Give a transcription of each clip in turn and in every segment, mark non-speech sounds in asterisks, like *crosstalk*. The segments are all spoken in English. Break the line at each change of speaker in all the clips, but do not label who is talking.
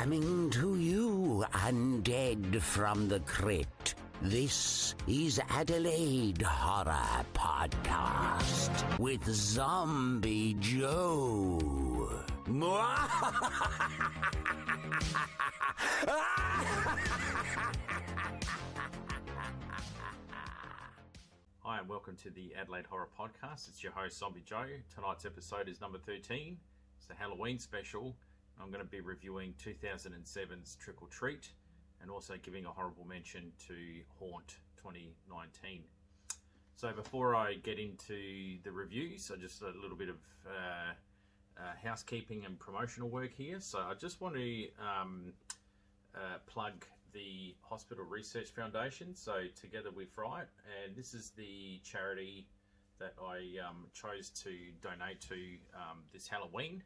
Coming to you, undead from the crypt. This is Adelaide Horror Podcast with Zombie Joe. *laughs*
Hi, and welcome to the Adelaide Horror Podcast. It's your host, Zombie Joe. Tonight's episode is number 13. It's a Halloween special. I'm going to be reviewing 2007's Trick or Treat and also giving a horrible mention to Haunt 2019. So, before I get into the reviews, so just a little bit of uh, uh, housekeeping and promotional work here. So, I just want to um, uh, plug the Hospital Research Foundation, so together we Fright, and this is the charity that I um, chose to donate to um, this Halloween.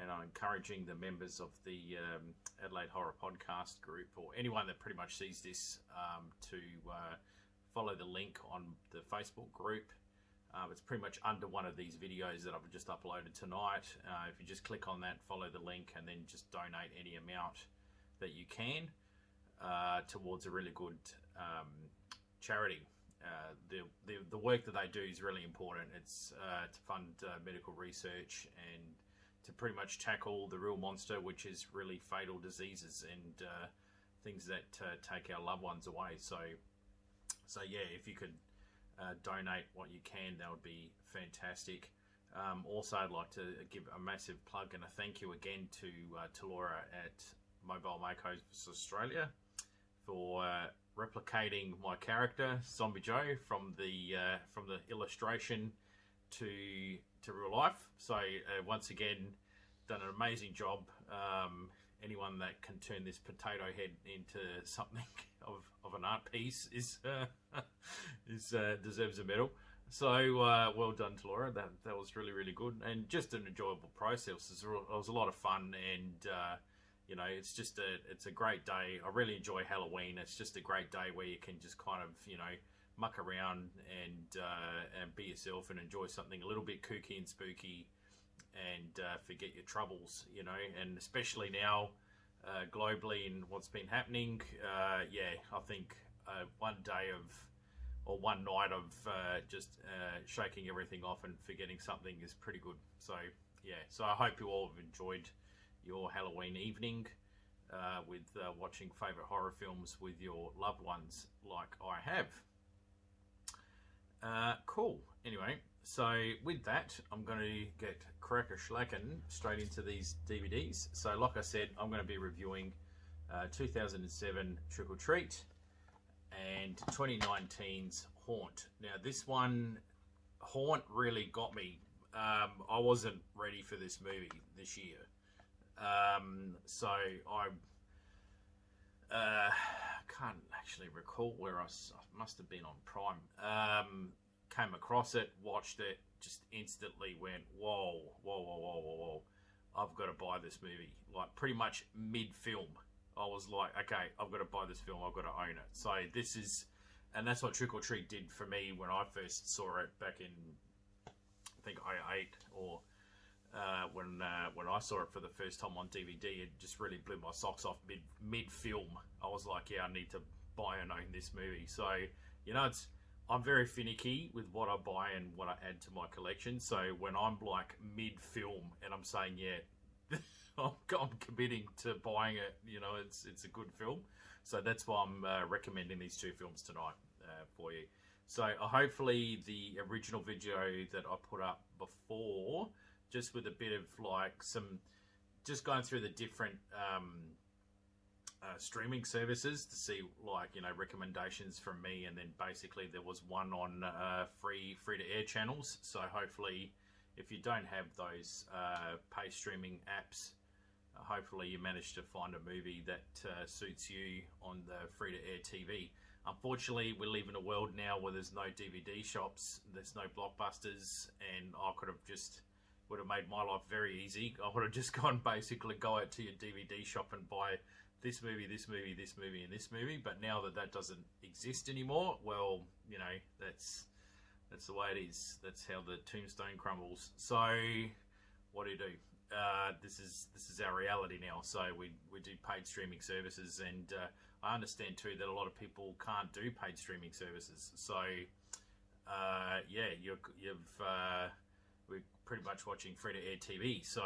And I'm encouraging the members of the um, Adelaide Horror Podcast group, or anyone that pretty much sees this, um, to uh, follow the link on the Facebook group. Uh, it's pretty much under one of these videos that I've just uploaded tonight. Uh, if you just click on that, follow the link, and then just donate any amount that you can uh, towards a really good um, charity. Uh, the, the the work that they do is really important. It's uh, to fund uh, medical research and to pretty much tackle the real monster, which is really fatal diseases and uh, things that uh, take our loved ones away. So, so yeah, if you could donate what you can, that would be fantastic. Um, also, I'd like to give a massive plug and a thank you again to uh, to Laura at Mobile Makeovers Australia for uh, replicating my character Zombie Joe from the uh, from the illustration to to real life. So uh, once again, done an amazing job. Um, anyone that can turn this potato head into something *laughs* of, of an art piece is *laughs* uh, is uh, deserves a medal. So uh, well done to Laura. That that was really really good and just an enjoyable process. It was, a lot of fun and you know, it's just a it's a great day. I really enjoy Halloween. It's just a great day where you can just kind of you know muck around and uh, and be yourself and enjoy something a little bit kooky and spooky, and uh, forget your troubles. You know, and especially now uh, globally and what's been happening. Uh, yeah, I think uh, one day of or one night of uh, just shaking everything off and forgetting something is pretty good. So yeah, so I hope you all have enjoyed your Halloween evening with watching favourite horror films with your loved ones, like I have. Uh, cool. Anyway, so with that, I'm going to get cracker schlacken straight into these DVDs. So, like I said, I'm going to be reviewing uh, 2007 Trick or Treat and 2019's Haunt. Now, this one, Haunt, really got me. Um, I wasn't ready for this movie this year. Um, so I uh, can't actually recall where I, I, must have been on Prime. Um, came across it, watched it, just instantly went, whoa, whoa, whoa, whoa, whoa, whoa. I've got to buy this movie. Like pretty much mid film, I was like, okay, I've got to buy this film. I've got to own it. So this is, and that's what Trick or Treat did for me when I first saw it back in, I think 08 or uh, when uh, when I saw it for the first time on DVD, it just really blew my socks off mid mid film. I was like, yeah, I need to buy and own this movie. So you know, it's I'm very finicky with what I buy and what I add to my collection. So when I'm like mid film and I'm saying, yeah. *laughs* I'm, committing to buying it. You know, it's it's a good film, so that's why I'm uh, recommending these two films tonight uh, for you. So uh, hopefully the original video that I put up before just with a bit of like some, just going through the different um, uh, streaming services to see like you know recommendations from me, and then basically there was one on uh, free free to air channels. So hopefully, if you don't have those uh, pay streaming apps. Uh, hopefully, you managed to find a movie that uh, suits you on the free to air TV. Unfortunately, we live in a world now where there's no DVD shops, there's no blockbusters, and I could have just would have made my life very easy. I would have just *laughs* gone basically go out to your DVD shop and buy this movie, this movie, this movie, and this movie. But now that that doesn't exist anymore, well, you know that's that's the way it is. That's how the tombstone crumbles. So, what do you do? Uh, this is this is our reality now. So we we do paid streaming services, and uh, I understand too that a lot of people can't do paid streaming services. So uh, yeah, uh, we're pretty much watching free to air TV. So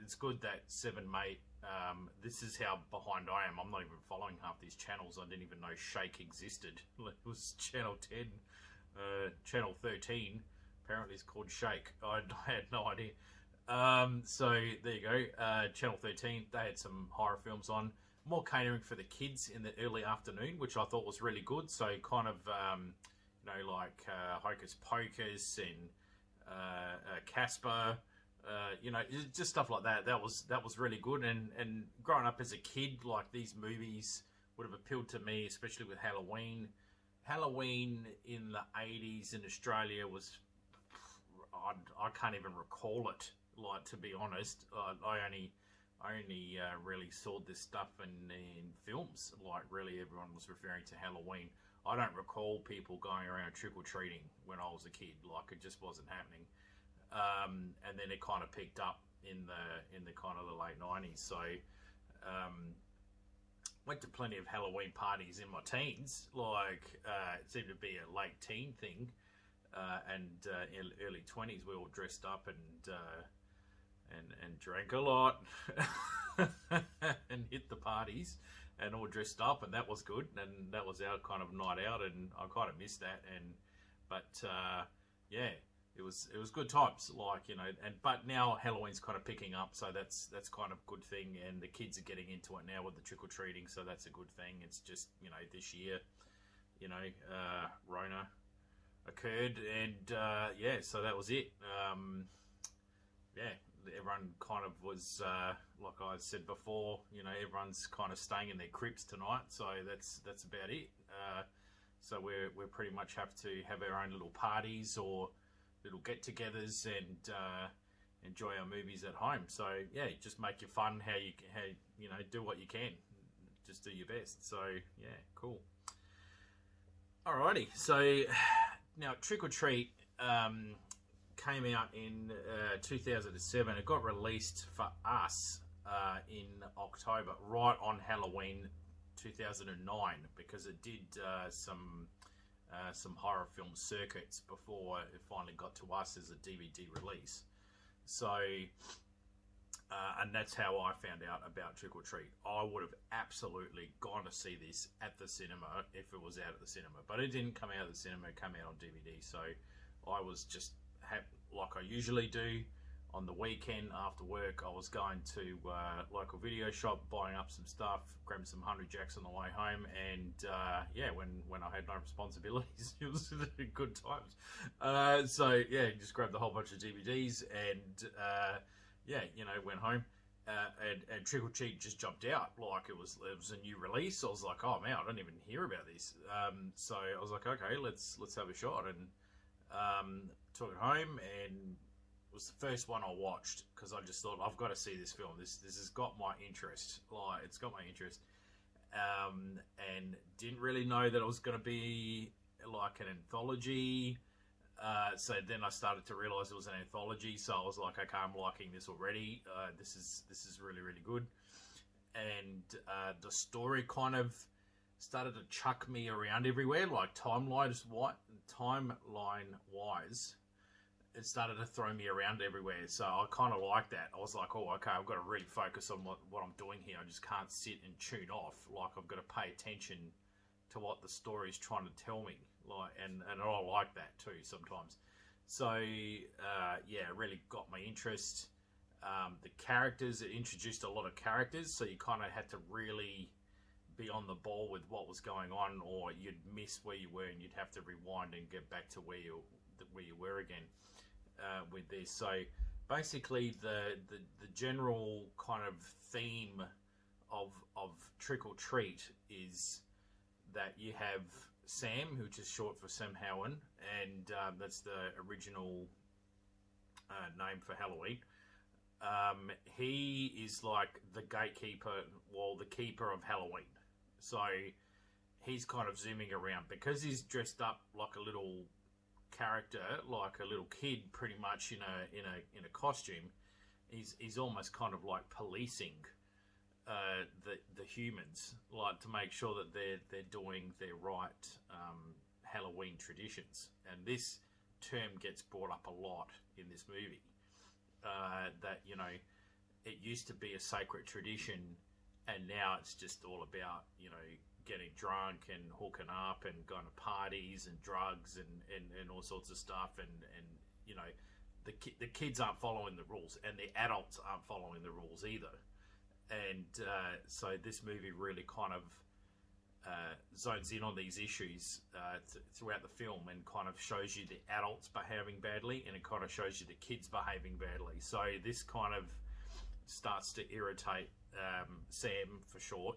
it's good that Seven Mate. Um, this is how behind I am. I'm not even following half these channels. I didn't even know Shake existed. *laughs* It was Channel 10, uh, Channel 13. Apparently, it's called Shake. *laughs* I, I had no idea. Um, so there you go. Uh, Channel 13. They had some horror films on. More catering for the kids in the early afternoon, which I thought was really good. So kind of, um, you know, like uh, Hocus Pocus and Casper. Uh, you know, just stuff like that. That was that was really good. And and growing up as a kid, like these movies would have appealed to me, especially with Halloween. Halloween in the '80s in Australia was I, I can't even recall it. Like to be honest, uh, I only I only uh, really saw this stuff in in films. Like really, everyone was referring to Halloween. I don't recall people going around trick or treating when I was a kid. Like it just wasn't happening. Um, and then it kind of picked up in the in the kind of the late nineties. So um, went to plenty of Halloween parties in my teens. Like uh, it seemed to be a late teen thing, uh, and uh, in early twenties we all dressed up and uh, and and drank a lot *laughs* and hit the parties and all dressed up, and that was good. And that was our kind of night out, and I kind of missed that. And but uh, yeah, it was it was good times. Like you know, and but now Halloween's kind of picking up, so that's that's kind of a good thing. And the kids are getting into it now with the trick or treating, so that's a good thing. It's just you know this year, you know, uh, Rona occurred, and uh, yeah, so that was it. Um, yeah, everyone kind of was uh, like I said before. You know, everyone's kind of staying in their crypts tonight, so that's that's about it. Uh, so we're we pretty much have to have our own little parties or little get-togethers and uh, enjoy our movies at home. So yeah, just make it fun. How you how you know do what you can. Just do your best. So yeah, cool. Alrighty, so now trick or treat. Um, came out in uh, 2007. It got released for us uh, in October, right on Halloween 2009, because it did uh, some uh, some horror film circuits before it finally got to us as a DVD release. So, uh, and that's how I found out about Trick or Treat. I would have absolutely gone to see this at the cinema if it was out at the cinema, but it didn't come out of the cinema; it came out on DVD. So, I was just like I usually do on the weekend after work. I was going to uh, local video shop, buying up some stuff, grabbing some Hungry Jack's on the way home, and uh, yeah, when when I had no *laughs* responsibilities, it was *laughs* good times. Uh, so yeah, just grabbed a whole bunch of DVDs and uh, yeah, you know, went home. Uh, and, and Trick or Treat just jumped out like it was it was a new release. I was like, oh man, I don't even hear about this. Um, so I was like, okay, let's let's have a shot. And um, took it home and it was the first one I watched because I just thought I've got to see this film. This this has got my interest. Like it's got my interest, um, and didn't really know that it was going to be like an anthology. Uh, so then I started to realize it was an anthology. So I was like, okay, I'm liking this already. Uh, this is this is really really good, and uh, the story kind of started to chuck me around everywhere, like timelines, what timeline wise, it started to throw me around everywhere. So I kind of like that. I was like, oh, okay, I've got to really focus on what, what I'm doing here. I just can't sit and tune off. Like I've got to pay attention to what the story's trying to tell me. Like, and and I like that too sometimes. So uh, yeah, really got my interest. Um, the characters it introduced a lot of characters, so you kind of had to really be on the ball with what was going on, or you'd miss where you were and you'd have to rewind and get back to where you where you were again uh, with this. So basically, the, the the general kind of theme of of Trick or Treat is that you have Sam, which is short for Sam Samhain, and um, that's the original uh, name for Halloween. Um, he is like the gatekeeper, well, the keeper of Halloween. So he's kind of zooming around because he's dressed up like a little character, like a little kid, pretty much in a in a in a costume. he's he's almost kind of like policing uh, the the humans, like to make sure that they're they're doing their right um, Halloween traditions. And this term gets brought up a lot in this movie. Uh, that you know, it used to be a sacred tradition, and now it's just all about you know getting drunk and hooking up and going to parties and drugs and, and, and all sorts of stuff and, and you know the ki- the kids aren't following the rules and the adults aren't following the rules either. And uh, so this movie really kind of uh, zones in on these issues uh, th- throughout the film and kind of shows you the adults behaving badly and it kind of shows you the kids behaving badly. So this kind of starts to irritate um, Sam for short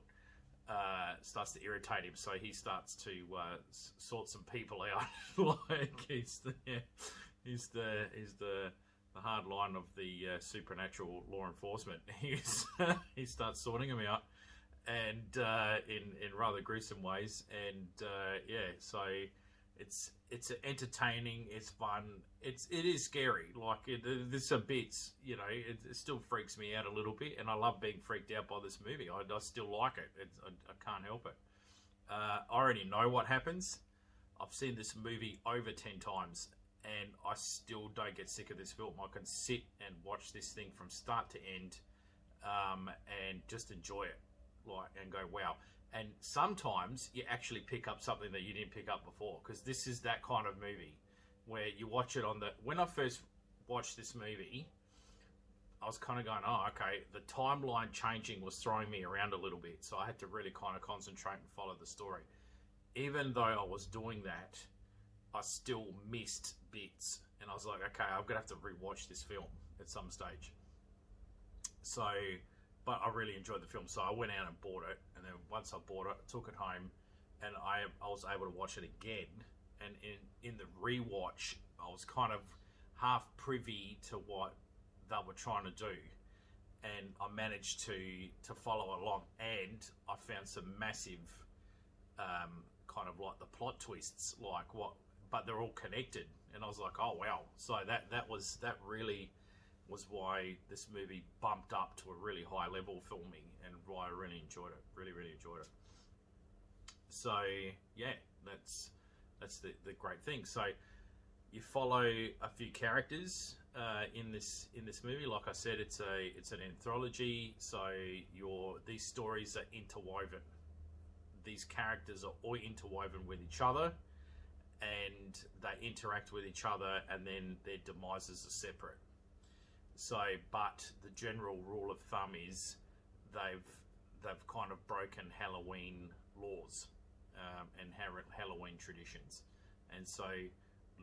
uh, starts to irritate him, so he starts to uh, sort some people *laughs* out. like he's the *laughs* he's the he's the the hard line of the uh, supernatural law enforcement. *laughs* He's he starts sorting them out, and uh, in in rather gruesome ways. And uh, yeah, so it's it's entertaining. It's fun. It's it is scary. Like it, there's some bits, you know, it, it, still freaks me out a little bit, and I love being freaked out by this movie. I, I still like it. I, I, can't help it. Uh, I already know what happens. I've seen this movie over ten times, and I still don't get sick of this film. I can sit and watch this thing from start to end, um, and just enjoy it, like and go wow and sometimes you actually pick up something that you didn't pick up before because this is that kind of movie where you watch it on the when i first watched this movie i was kind of going oh okay the timeline changing was throwing me around a little bit so i had to really kind of concentrate and follow the story even though i was doing that i still missed bits and i was like okay i'm gonna have to rewatch this film at some stage so but I really enjoyed the film, so I went out and bought it. Once I bought it, took it home, and I I was able to watch it again. And in in the rewatch, I was kind of half privy to what they were trying to do, and I managed to to follow along. And I found some massive, um, kind of like the plot twists, like what, but they're all connected. And I was like, oh wow! So that that was that really was why this movie bumped up to a really high level filming and why I really enjoyed it. Really, really enjoyed it. So yeah, that's that's the, the great thing. So you follow a few characters uh, in this in this movie. Like I said, it's a it's an anthology. So your these stories are interwoven. These characters are all interwoven with each other, and they interact with each other, and then their demises are separate. So, but the general rule of thumb is they've they've kind of broken Halloween laws um, and Halloween traditions, and so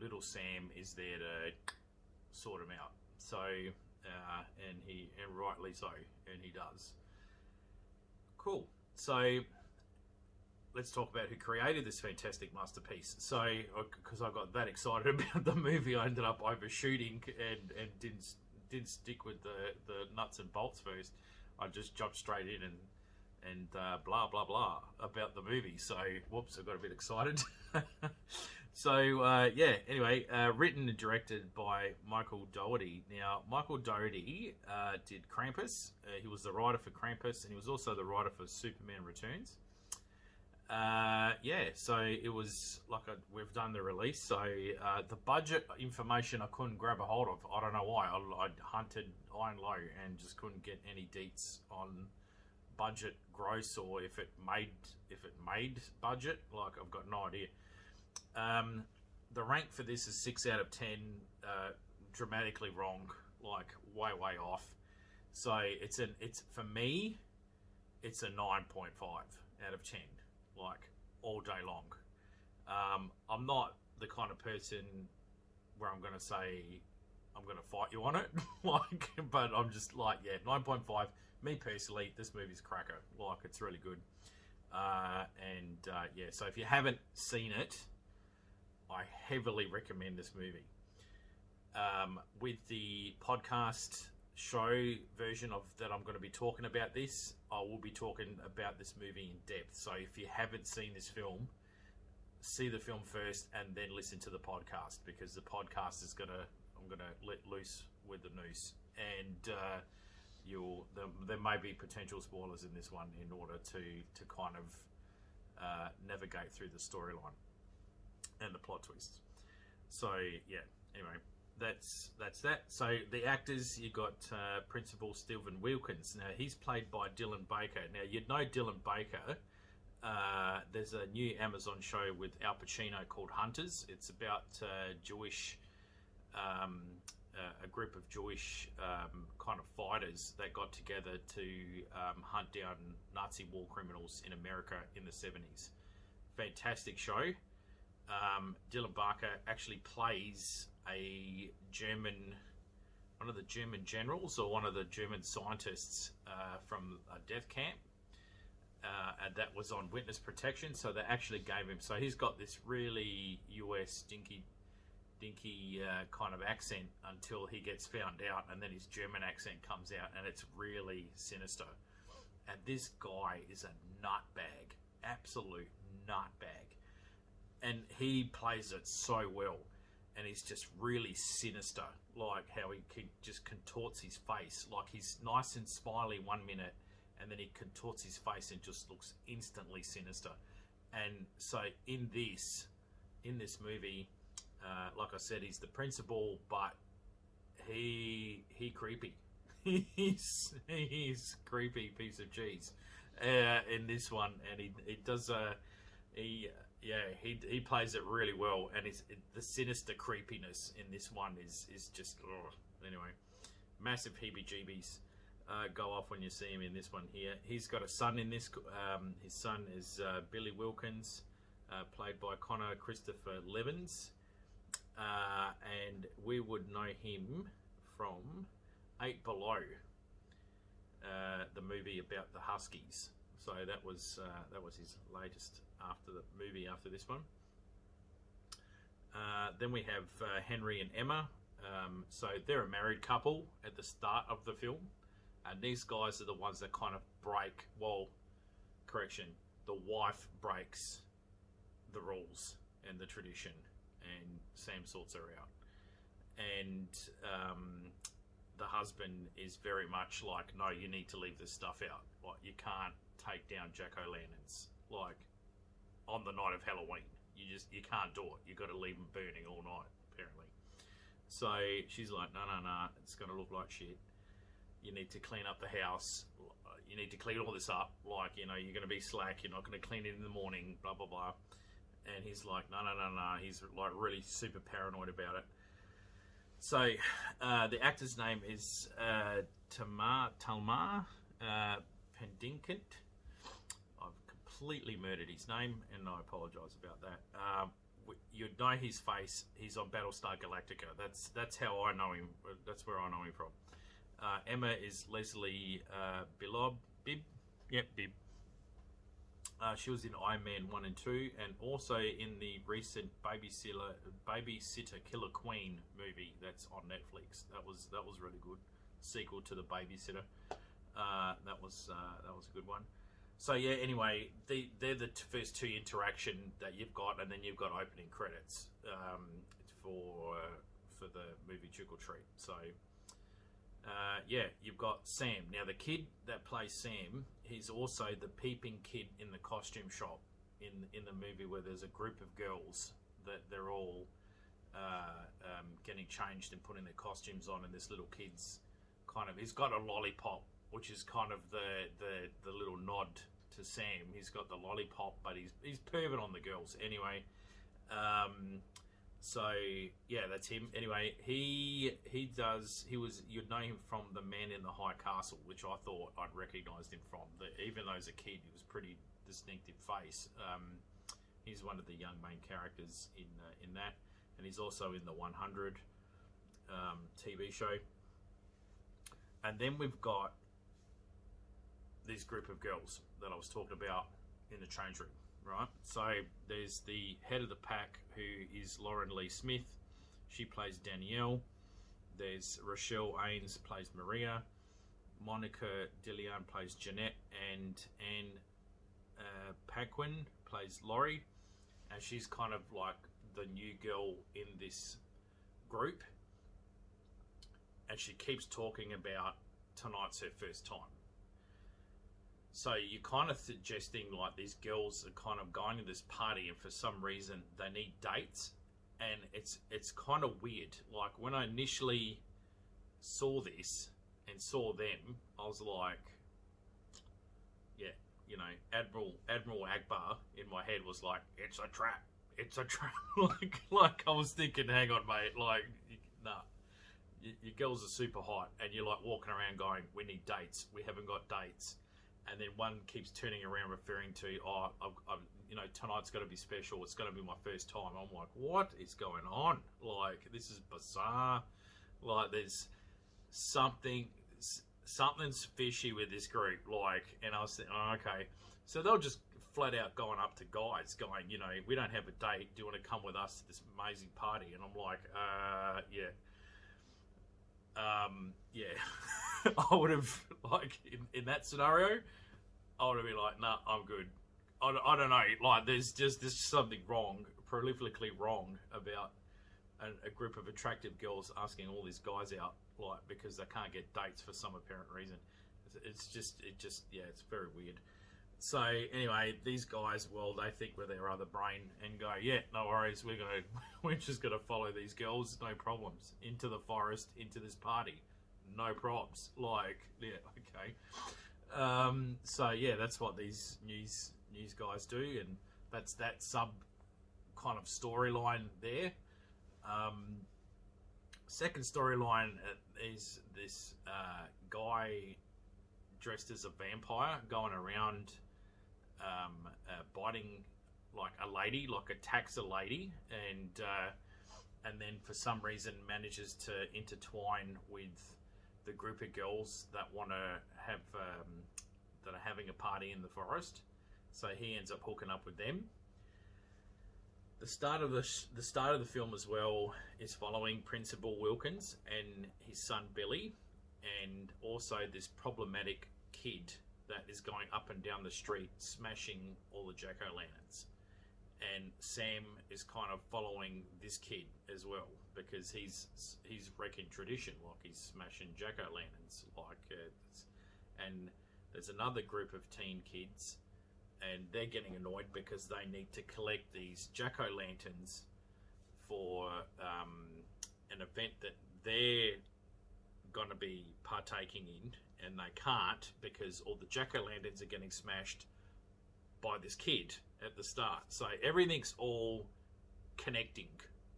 little Sam is there to sort them out. So, uh, and he and rightly so, and he does. Cool. So let's talk about who created this fantastic masterpiece. So, because I got that excited *laughs* about the movie, I ended up overshooting and, and didn't didn't stick with the, the nuts and bolts first, I just jumped straight in and and uh, blah blah blah about the movie. So whoops, I got a bit excited. *laughs* so uh, yeah, anyway, uh, written and directed by Michael Dougherty. Now Michael Dougherty uh, did Krampus. Uh, he was the writer for Krampus, and he was also the writer for Superman Returns. Uh, yeah, so it was like a, we've done the release. So uh, the budget information I couldn't grab a hold of. I don't know why. I, I hunted high and low and just couldn't get any deets on budget gross or if it made if it made budget. Like I've got no idea. Um, the rank for this is six out of ten. Uh, dramatically wrong, like way way off. So it's an it's for me, it's a nine point five out of ten like all day long. Um, I'm not the kind of person where I'm going to say I'm going to fight you on it, *laughs* like, but I'm just like, yeah, 9.5. Me personally, this movie's cracker. Like, it's really good. Uh, and uh, yeah, so if you haven't seen it, I heavily recommend this movie. Um, with the podcast show version of that I'm going to be talking about this, I will be talking about this movie in depth. So if you haven't seen this film, see the film first and then listen to the podcast because the podcast is gonna I'm gonna let loose with the noose and uh, you'll there, there may be potential spoilers in this one in order to to kind of uh, navigate through the storyline and the plot twists. So yeah, anyway, that's that's that. So the actors you got uh, Principal Stephen Wilkins. Now he's played by Dylan Baker. Now you'd know Dylan Baker. Uh, there's a new Amazon show with Al Pacino called Hunters. It's about uh, Jewish, um, uh, a group of Jewish um, kind of fighters that got together to um, hunt down Nazi war criminals in America in the 70s. Fantastic show. Um, Dylan Baker actually plays a German, one of the German generals or one of the German scientists uh, from a death camp uh, and that was on witness protection. So they actually gave him. So he's got this really US dinky, dinky uh, kind of accent until he gets found out, and then his German accent comes out, and it's really sinister. And this guy is a nutbag, absolute nutbag, and he plays it so well. And he's just really sinister, like how he just contorts his face. Like he's nice and smiley one minute, and then he contorts his face and just looks instantly sinister. And so in this, in this movie, uh, like I said, he's the principal, but he he creepy. *laughs* he's he's creepy piece of cheese uh, in this one, and he he does a uh, he yeah he he plays it really well, and it's it, the sinister creepiness in this one is is just oh, anyway massive heebie-jeebies uh, go off when you see him in this one here. He's got a son in this. Um, his son is uh, Billy Wilkins, uh, played by Connor Christopher Levins. Uh, and we would know him from Eight Below, uh, the movie about the Huskies. So that was uh, that was his latest after the movie after this one. then we have Henry and Emma. Um, so they're a married couple at the start of the film and these guys are the ones that kind of break. Well, correction, the wife breaks the rules and the tradition, and Sam sorts her out. And um, the husband is very much like, no, you need to leave this stuff out. Like, you can't take down jack O'Lantern's. Like, on the night of Halloween, you just you can't do it. You got to leave them burning all night, apparently. So she's like, no, no, no, it's gonna look like shit you need to clean up the house. You need to clean all this up. Like, you know, you're going to be slack. You're not going to clean it in the morning, blah, blah, blah. And he's like, no, no, no, no. He's like really super paranoid about it. So, uh, the actor's name is uh, Tamar, Talmar uh, Pendinkit. Completely murdered his name, and I apologise about that. Uh, you'd know his face. He's on Battlestar Galactica. That's that's how I know him. That's where I know him from. Uh, Emma is Leslie uh, Bilob. Bibb? Yep, Bibb. Uh, she was in Iron Man 1 and 2 and also in the recent Babysitter, Babysitter Killer Queen movie that's on Netflix. That was that was really good. Sequel to the Babysitter. Uh, that was uh, that was a good one. So yeah, anyway, the, they're the first two interaction that you've got, and then you've got opening credits um, for uh, for the movie Trick or Treat. So uh, yeah, you've got Sam. Now, the kid that plays Sam, he's also the peeping kid in the costume shop in in the movie where there's a group of girls that they're all uh, um, getting changed and putting their costumes on, and this little kid's kind of he's got a lollipop, which is kind of the the the little nod to Sam. He's got the lollipop, but he's he's pervert on the girls anyway. Um, so yeah, that's him. Anyway, he he does. He was you'd know him from the Man in the High Castle, which I thought I'd recognised him from. The, even though as a kid, he was pretty distinctive face. Um, he's one of the young main characters in uh, in that, and he's also in the 100 um, TV show. And then we've got this group of girls that I was talking about in the change room right? So there's the head of the pack who is Lauren Lee Smith. She plays Danielle. There's Rochelle Ains plays Maria. Monica Dillon plays Jeanette, and Anne uh, Paquin plays Laurie. And she's kind of like the new girl in this group. and she keeps talking about tonight's her first time. So you're kind of suggesting like these girls are kind of going to this party, and for some reason they need dates, and it's it's kind of weird. Like when I initially saw this and saw them, I was like, yeah, you know, Admiral Admiral Ackbar in my head was like, it's a trap, it's a *laughs* trap. like like I was thinking, hang on, mate, like nah. Your girls are super hot, and you're like walking around going, "We need dates. We haven't got dates." And then one keeps turning around referring to, oh, I've, I've, you know, tonight's got to be special. It's going to be my first time. I'm like, what is going on? Like, this is bizarre. Like, there's something, something's fishy with this group. Like, and I was thinking, oh, okay. So they'll just flat out going up to guys, going, you know, we don't have a date. Do you want to come with us to this amazing party? And I'm like, uh, yeah. Um, yeah. *laughs* *laughs* I would have, like, in, in that scenario, I would have been like, nah, I'm good. I, I don't know. Like, there's just there's something wrong, prolifically wrong about a, a, group of attractive girls asking all these guys out, like because they can't get dates for some apparent reason. It's, it's just, it just, yeah, it's very weird. So anyway, these guys, well, they think with their other brain and go, yeah, no worries, we're gonna, *laughs* we're just gonna follow these girls, no problems, into the forest, into this party, no props. Like, yeah, *laughs* okay. Um, so yeah, that's what these news news guys do, and that's that sub kind of storyline there. Um, second storyline is this uh, guy dressed as a vampire going around um, uh, biting like a lady, like attacks a lady, and uh, and then for some reason manages to intertwine with the group of girls that want to have um, that are having a party in the forest. So he ends up hooking up with them. The start of the sh- the start of the film as well is following Principal Wilkins and his son Billy, and also this problematic kid that is going up and down the street smashing all the jack o' lanterns. And Sam is kind of following this kid as well because he's he's wrecking tradition, like he's smashing jack o' lanterns, like uh, and there's another group of teen kids, and they're getting annoyed because they need to collect these jack o' lanterns for um, an event that they're going to be partaking in, and they can't because all the jack o' lanterns are getting smashed by this kid at the start. So everything's all connecting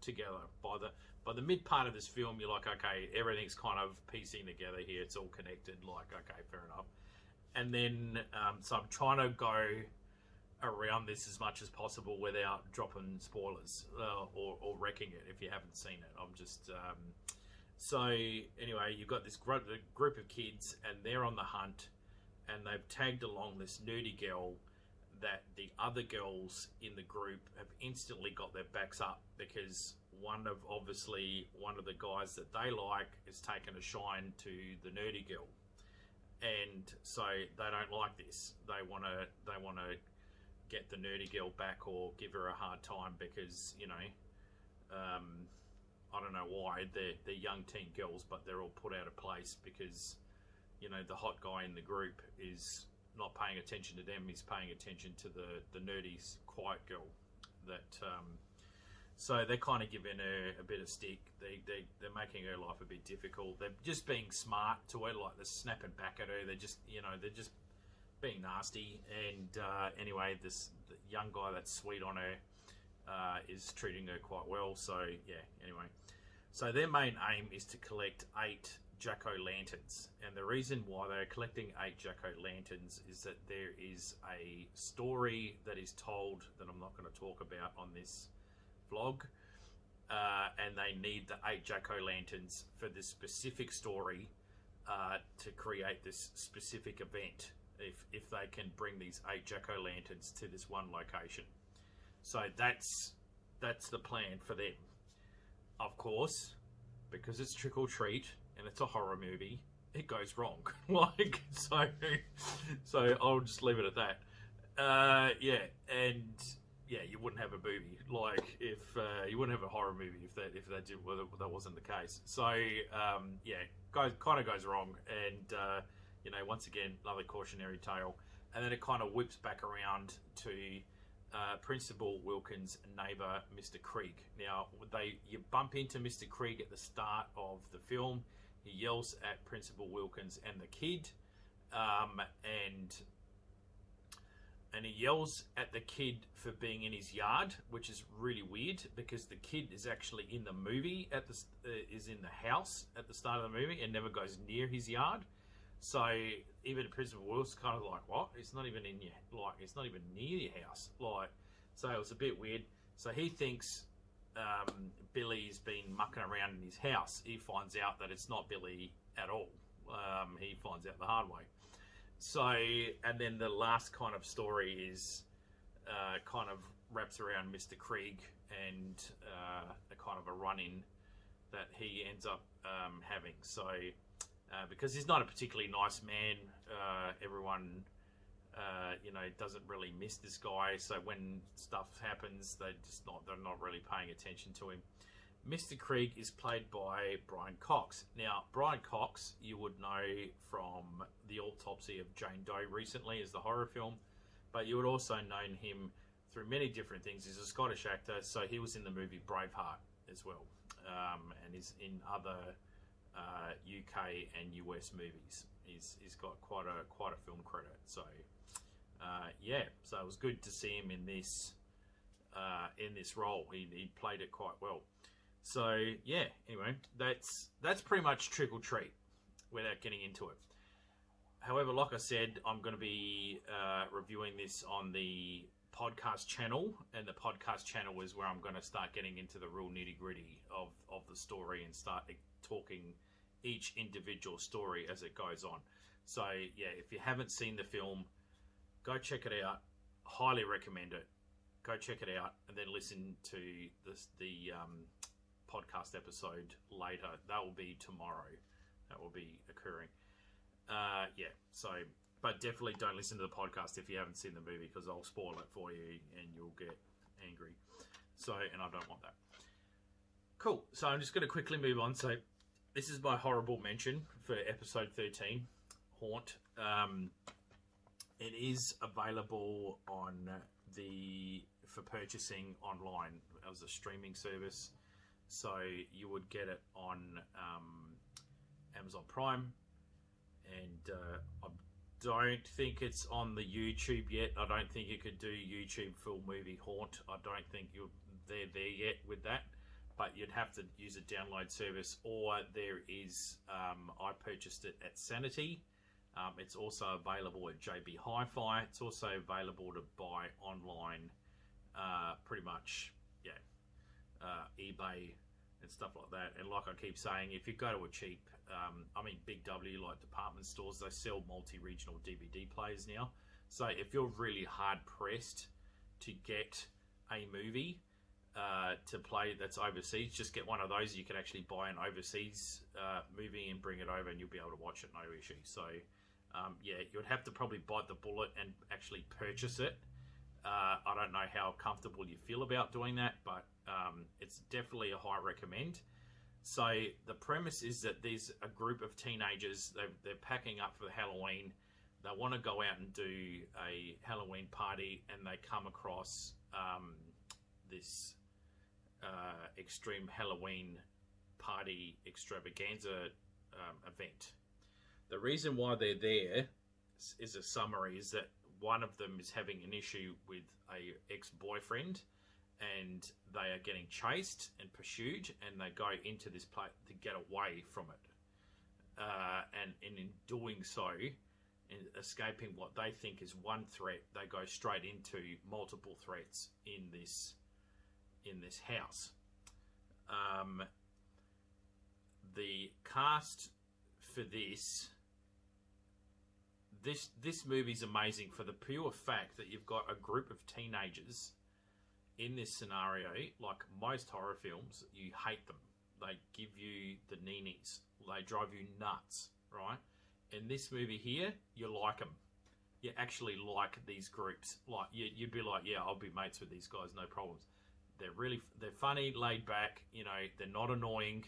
together by the by the mid part of this film you're like okay everything's kind of piecing together here. It's all connected. Like okay fair enough. And then um, so i'm trying to go around this as much as possible without dropping spoilers uh, or, or, wrecking it if you haven't seen it. I'm just um, so anyway you've got this group, group of kids and they're on the hunt and they've tagged along this nerdy girl that the other girls in the group have instantly got their backs up because one of obviously one of the guys that they like is taking a shine to the nerdy girl, and so they don't like this. They want to they want to get the nerdy girl back or give her a hard time because you know. Um, I don't know why they're they're young teen girls, but they're all put out of place because you know the hot guy in the group is not paying attention to them. He's paying attention to the the nerdy quiet girl that um, so they're kind of giving her a bit of stick. They, they, they're making her life a bit difficult. They're just being smart to her, like they're snapping back at her. They're just, you know, they're just being nasty. And uh, anyway, this young guy that's sweet on her uh, is treating her quite well. So yeah, anyway. So their main aim is to collect eight jack o' lanterns. And the reason why they're collecting eight jack o' lanterns is that there is a story that is told that I'm not going to talk about on this vlog, uh, and they need the eight jack o' lanterns for this specific story uh, to create this specific event. If if they can bring these eight jack o' lanterns to this one location, so that's that's the plan for them. Of course, because it's trick or treat and it's a horror movie, it goes wrong. *laughs* like so, so I'll just leave it at that. Uh, yeah, and yeah, you wouldn't have a movie. Like if uh, you wouldn't have a horror movie if that if that did well, that wasn't the case. So um, yeah, goes kind of goes wrong, and uh, you know once again another cautionary tale, and then it kind of whips back around to uh, Principal Wilkins' neighbor, Mr. Krieg. Now they you bump into Mr. Krieg at the start of the film. He yells at Principal Wilkins and the kid, um, and and he yells at the kid for being in his yard, which is really weird because the kid is actually in the movie at the uh, is in the house at the start of the movie and never goes near his yard. So even Principal Will's kind of like, what? It's not even in your like, it's not even near your house. Like, so it was a bit weird. So he thinks um, Billy's been mucking around in his house. He finds out that it's not Billy at all. Um, he finds out the hard way. So, and then the last kind of story is uh, kind of wraps around Mr. Krieg and uh, a kind of a run in that he ends up um, having. So, uh, because he's not a particularly nice man, uh, everyone, uh, you know, doesn't really miss this guy. So when stuff happens, they just not they're not really paying attention to him. Mr. Krieg is played by Brian Cox. Now, Brian Cox, you would know from the autopsy of Jane Doe recently as the horror film, but you would also known him through many different things. He's a Scottish actor, so he was in the movie Braveheart as well, um, and is in other uh, UK and US movies. He's, he's got quite a quite a film credit. So uh, yeah, so it was good to see him in this uh, in this role. He, he played it quite well. So yeah, anyway, that's that's pretty much Trick or Treat without getting into it. However, like I said, I'm going to be uh, reviewing this on the podcast channel, and the podcast channel is where I'm going to start getting into the real nitty gritty of, of the story and start talking each individual story as it goes on. So, yeah, if you haven't seen the film, go check it out. Highly recommend it. Go check it out and then listen to this, the um, podcast episode later. That will be tomorrow. That will be occurring. Uh, yeah, so, but definitely don't listen to the podcast if you haven't seen the movie because I'll spoil it for you and you'll get angry. So, and I don't want that. Cool. So I'm just going to quickly move on. So this is my horrible mention for episode 13, Haunt. Um, it is available on the for purchasing online as a streaming service. So you would get it on um, Amazon Prime, and uh, I don't think it's on the YouTube yet. I don't think you could do YouTube full movie Haunt. I don't think you're there there yet with that but you'd have to use a download service, or there is. Um, I purchased it at Sanity. Um, it's also available at JB Hi-Fi. It's also available to buy online, uh, pretty much, yeah, uh, eBay and stuff like that. And like I keep saying, if you go to a cheap, um, I mean, Big W like department stores, they sell multi-regional DVD players now. So if you're really hard pressed to get a movie, uh, to play that's overseas, just get one of those. You can actually buy an overseas uh, movie and bring it over, and you'll be able to watch it no issue. So, um, yeah, you would have to probably bite the bullet and actually purchase it. Uh, I don't know how comfortable you feel about doing that, but um, it's definitely a high recommend. So the premise is that there's a group of teenagers. They're, packing up for Halloween. They want to go out and do a Halloween party, and they come across um, this uh, extreme Halloween party extravaganza um, event. The reason why they're there is a summary is that one of them is having an issue with a ex-boyfriend and they are getting chased and pursued and they go into this place to get away from it uh, and, and in doing so in escaping what they think is one threat they go straight into multiple threats in this in this house. Um, the cast for this this this movie's amazing for the pure fact that you've got a group of teenagers in this scenario. Like most horror films, you hate them. They give you the neenies. They drive you nuts, right? In this movie here, you like them. you actually like these groups. Like you, you'd be like, yeah, I'll be mates with these guys, no problems. They're really they're funny, laid back. You know, they're not annoying.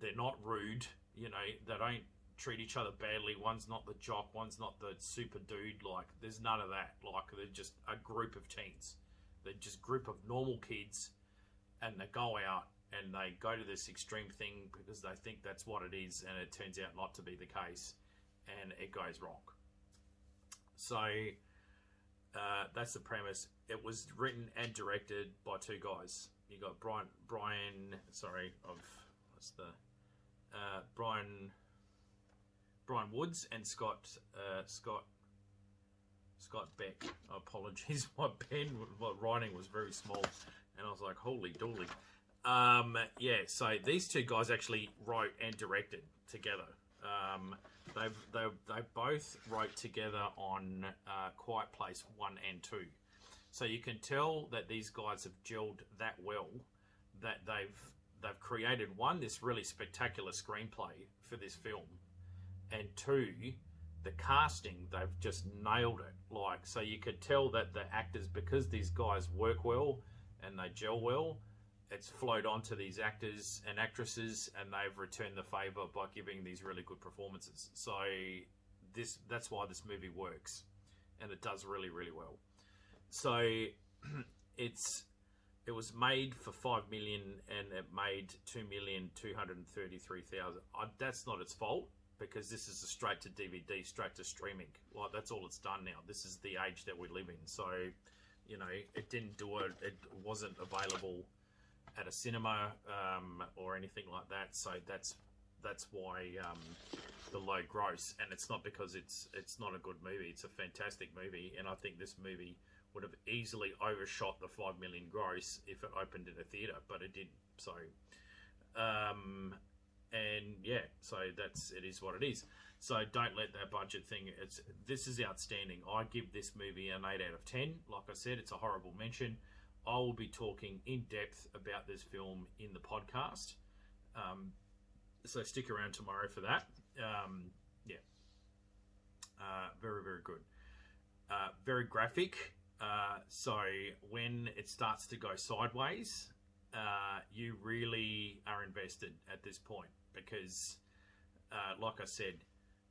They're not rude. You know, they don't treat each other badly. One's not the jock, one's not the super dude. Like, there's none of that. Like, they're just a group of teens. They're just group of normal kids, and they go out and they go to this extreme thing because they think that's what it is, and it turns out not to be the case, and it goes wrong. So uh, that's the premise. It was written and directed by two guys. You got Bryan, Bryan, sorry, of what's the uh, Bryan, Bryan Woods and Scott, uh, Scott, Scott Beck. Apologies, *laughs* my pen, my writing was very small, and I was like, holy dooly. Um, yeah, so these two guys actually wrote and directed together. Um, they've, they they both wrote together on uh, Quiet Place 1 and 2. So you can tell that these guys have gelled that well that they've they've created one this really spectacular screenplay for this film, and two, the casting they've just nailed it. Like so, you could tell that the actors because these guys work well and they gel well. It's flowed onto these actors and actresses, and they've returned the favor by giving these really good performances. So this that's why this movie works, and it does really really well. So *clears throat* it's it was made for five million and it made two million two hundred thirty three thousand. That's not its fault because this is a straight to DVD, straight to streaming. Like that's all it's done now. This is the age that we live in. So, you know, it didn't do it. It wasn't available at a cinema um, or anything like that. So that's that's why um, the low gross. And it's not because it's it's not a good movie. It's a fantastic movie, and I think this movie would have easily overshot the five million gross if it opened in a theater, but it didn't. So, um, and yeah, so that's it is what it is. So don't let that budget thing. It's this is outstanding. I give this movie an eight out of ten. Like I said, it's a horrible mention. I will be talking in depth about this film in the podcast. Um, so stick around tomorrow for that. Um, yeah, uh, very very good. Uh, very graphic. Uh, so when it starts to go sideways, uh, you really are invested at this point because, uh, like I said,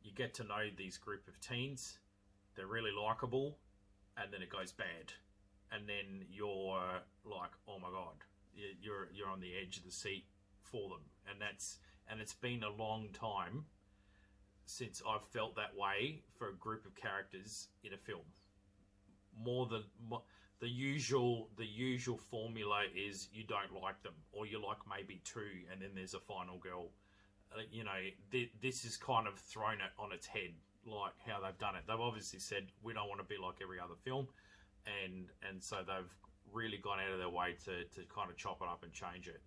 you get to know these group of teens. They're really likable, and then it goes bad, and then you're like, oh my god, you're you're on the edge of the seat for them, and that's and it's been a long time since I've felt that way for a group of characters in a film. More than the usual the usual formula is you don't like them or you like maybe two and then there's a final girl you know th- this is kind of thrown it on its head like how they've done it. They've obviously said we don't want to be like every other film and and so they've really gone out of their way to, to kind of chop it up and change it.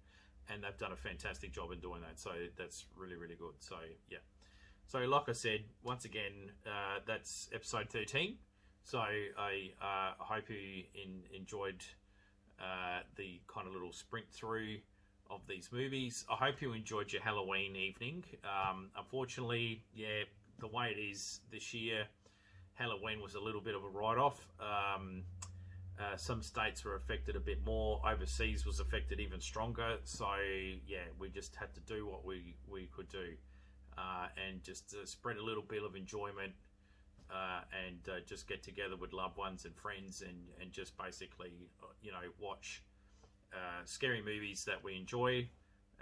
And they've done a fantastic job in doing that so that's really really good. So yeah. So like i said once again uh, that's episode 13 so I uh, hope you in, enjoyed uh, the kind of little sprint through of these movies. I hope you enjoyed your Halloween evening. Um, unfortunately, yeah, the way it is this year, Halloween was a little bit of a write off. Um, uh, some states were affected a bit more. Overseas was affected even stronger. So yeah, we just had to do what we we could do, uh, and just spread a little bit of enjoyment uh, and uh, just get together with loved ones and friends and, and just basically, uh, you know, watch uh, scary movies that we enjoy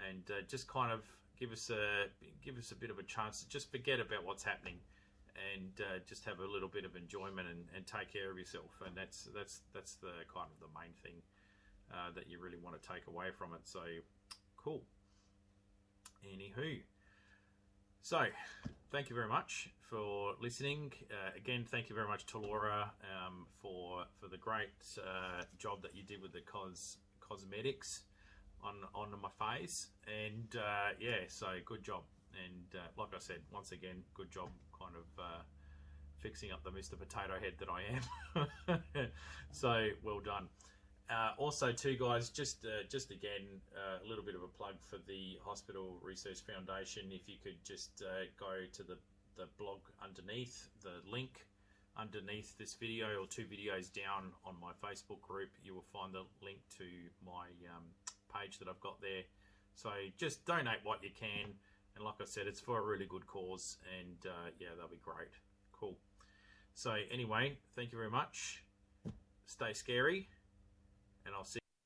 and uh, just kind of give us a give us a bit of a chance to just forget about what's happening and uh, just have a little bit of enjoyment and, and take care of yourself. And that's that's that's the kind of the main thing that you really want to take away from it. So cool. Anywho. So thank you very much for listening. Uh, again, thank you very much to Laura um, for for the great uh, job that you did with the cos cosmetics on on my face. And uh, yeah, so good job. And uh, like I said, once again, good job, kind of uh, fixing up the Mr. Potato Head that I am. *laughs* so well done. Uh, also, too, guys, just uh, just again uh, a little bit of a plug for the Hospital Research Foundation. If you could just uh, go to the the blog underneath the link underneath this video or two videos down on my Facebook group, you will find the link to my um, page that I've got there. So just donate what you can. And like I said, it's for a really good cause. And uh, yeah, that'll be great. Cool. So anyway, thank you very much. Stay scary. And I'll see